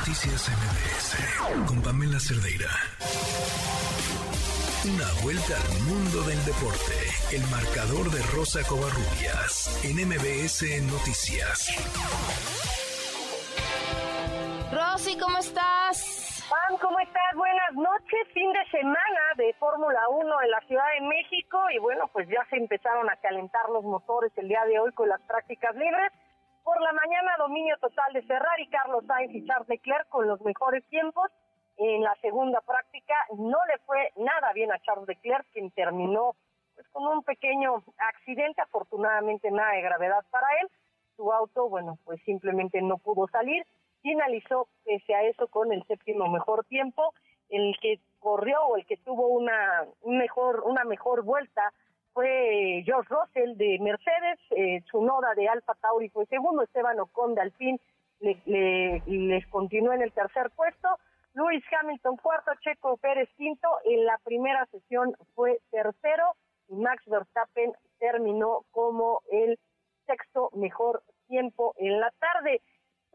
Noticias MBS con Pamela Cerdeira. Una vuelta al mundo del deporte. El marcador de Rosa Covarrubias en MBS Noticias. Rosy, ¿cómo estás? Pam, ¿cómo estás? Buenas noches. Fin de semana de Fórmula 1 en la Ciudad de México y bueno, pues ya se empezaron a calentar los motores el día de hoy con las prácticas libres. Por la mañana, dominio total de Ferrari, Carlos Sainz y Charles Leclerc con los mejores tiempos. En la segunda práctica no le fue nada bien a Charles Leclerc, quien terminó pues, con un pequeño accidente, afortunadamente nada de gravedad para él. Su auto, bueno, pues simplemente no pudo salir. Finalizó, pese a eso, con el séptimo mejor tiempo. El que corrió o el que tuvo una, mejor, una mejor vuelta fue George Russell de Mercedes, eh, Tsunoda de Alfa Tauri fue segundo, Esteban Ocon de Alpine le, les continuó en el tercer puesto, Luis Hamilton cuarto, Checo Pérez quinto, en la primera sesión fue tercero y Max Verstappen terminó como el sexto mejor tiempo en la tarde.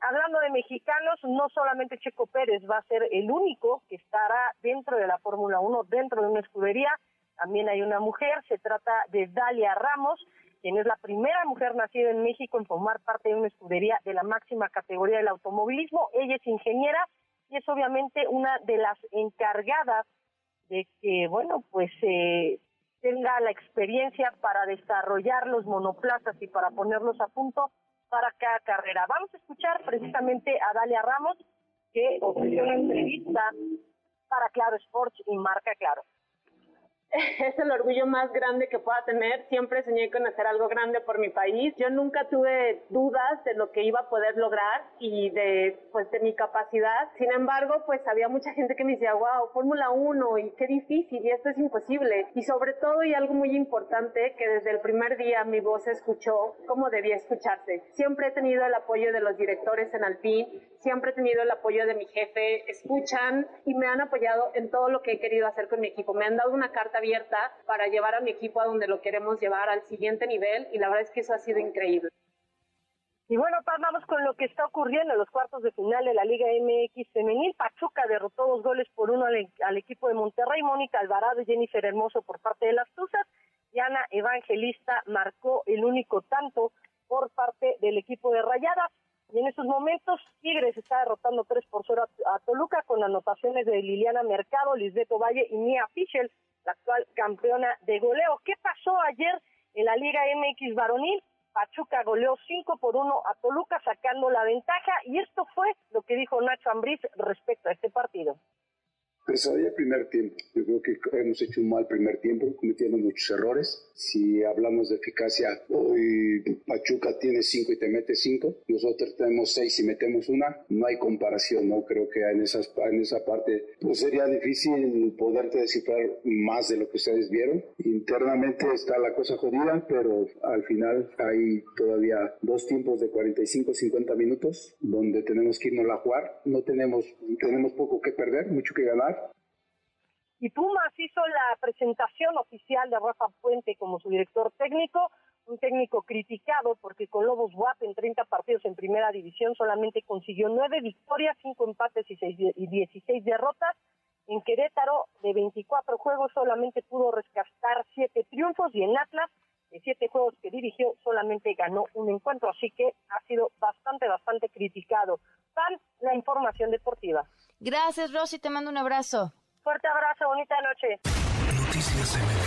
Hablando de mexicanos, no solamente Checo Pérez va a ser el único que estará dentro de la Fórmula 1, dentro de una escudería, también hay una mujer, se trata de Dalia Ramos, quien es la primera mujer nacida en México en formar parte de una escudería de la máxima categoría del automovilismo. Ella es ingeniera y es obviamente una de las encargadas de que, bueno, pues eh, tenga la experiencia para desarrollar los monoplazas y para ponerlos a punto para cada carrera. Vamos a escuchar precisamente a Dalia Ramos, que ofreció una entrevista para Claro Sports y Marca Claro. es el orgullo más grande que pueda tener. Siempre soñé con hacer algo grande por mi país. Yo nunca tuve dudas de lo que iba a poder lograr y de, pues, de mi capacidad. Sin embargo, pues había mucha gente que me decía, wow, Fórmula 1 y qué difícil y esto es imposible. Y sobre todo, y algo muy importante, que desde el primer día mi voz escuchó como debía escucharse. Siempre he tenido el apoyo de los directores en Alpine, siempre he tenido el apoyo de mi jefe, escuchan y me han apoyado en todo lo que he querido hacer con mi equipo. Me han dado una carta abierta para llevar a mi equipo a donde lo queremos llevar al siguiente nivel y la verdad es que eso ha sido increíble. Y bueno, vamos con lo que está ocurriendo en los cuartos de final de la Liga MX femenil. Pachuca derrotó dos goles por uno al, equipo de Monterrey. Mónica Alvarado y Jennifer Hermoso por parte de las Tuzas. Y Ana Evangelista marcó el único tanto por parte del equipo de Rayadas. Y en estos momentos, Tigres está derrotando 3 por 0 a, Toluca con anotaciones de Liliana Mercado, Lisbeto Valle y Mia Fischel, la actual campeona de goleo. ¿Qué pasó ayer en la Liga MX varonil? Pachuca goleó 5 por 1 a Toluca sacando la ventaja y esto fue lo que dijo Nacho Ambriz respecto a este partido. Hoy el primer tiempo. Yo creo que hemos hecho un mal primer tiempo, cometiendo muchos errores. Si hablamos de eficacia, hoy Pachuca tiene cinco y te mete cinco. Nosotros tenemos seis y metemos una. No hay comparación, ¿no? Creo que en, esas, en esa parte pues sería difícil poderte descifrar más de lo que ustedes vieron. Internamente está la cosa jodida, pero al final hay todavía dos tiempos de 45-50 minutos donde tenemos que irnos a jugar. No tenemos, tenemos poco que perder, mucho que ganar y Pumas hizo la presentación oficial de Rafa Puente como su director técnico, un técnico criticado porque con Lobos WAP en 30 partidos en primera división solamente consiguió 9 victorias, 5 empates y, 6, y 16 derrotas. En Querétaro, de 24 juegos, solamente pudo rescatar 7 triunfos y en Atlas, de 7 juegos que dirigió, solamente ganó un encuentro. Así que ha sido bastante, bastante criticado. Tal la información deportiva. Gracias, Rosy. Te mando un abrazo. Fuerte abrazo, bonita noche. Noticias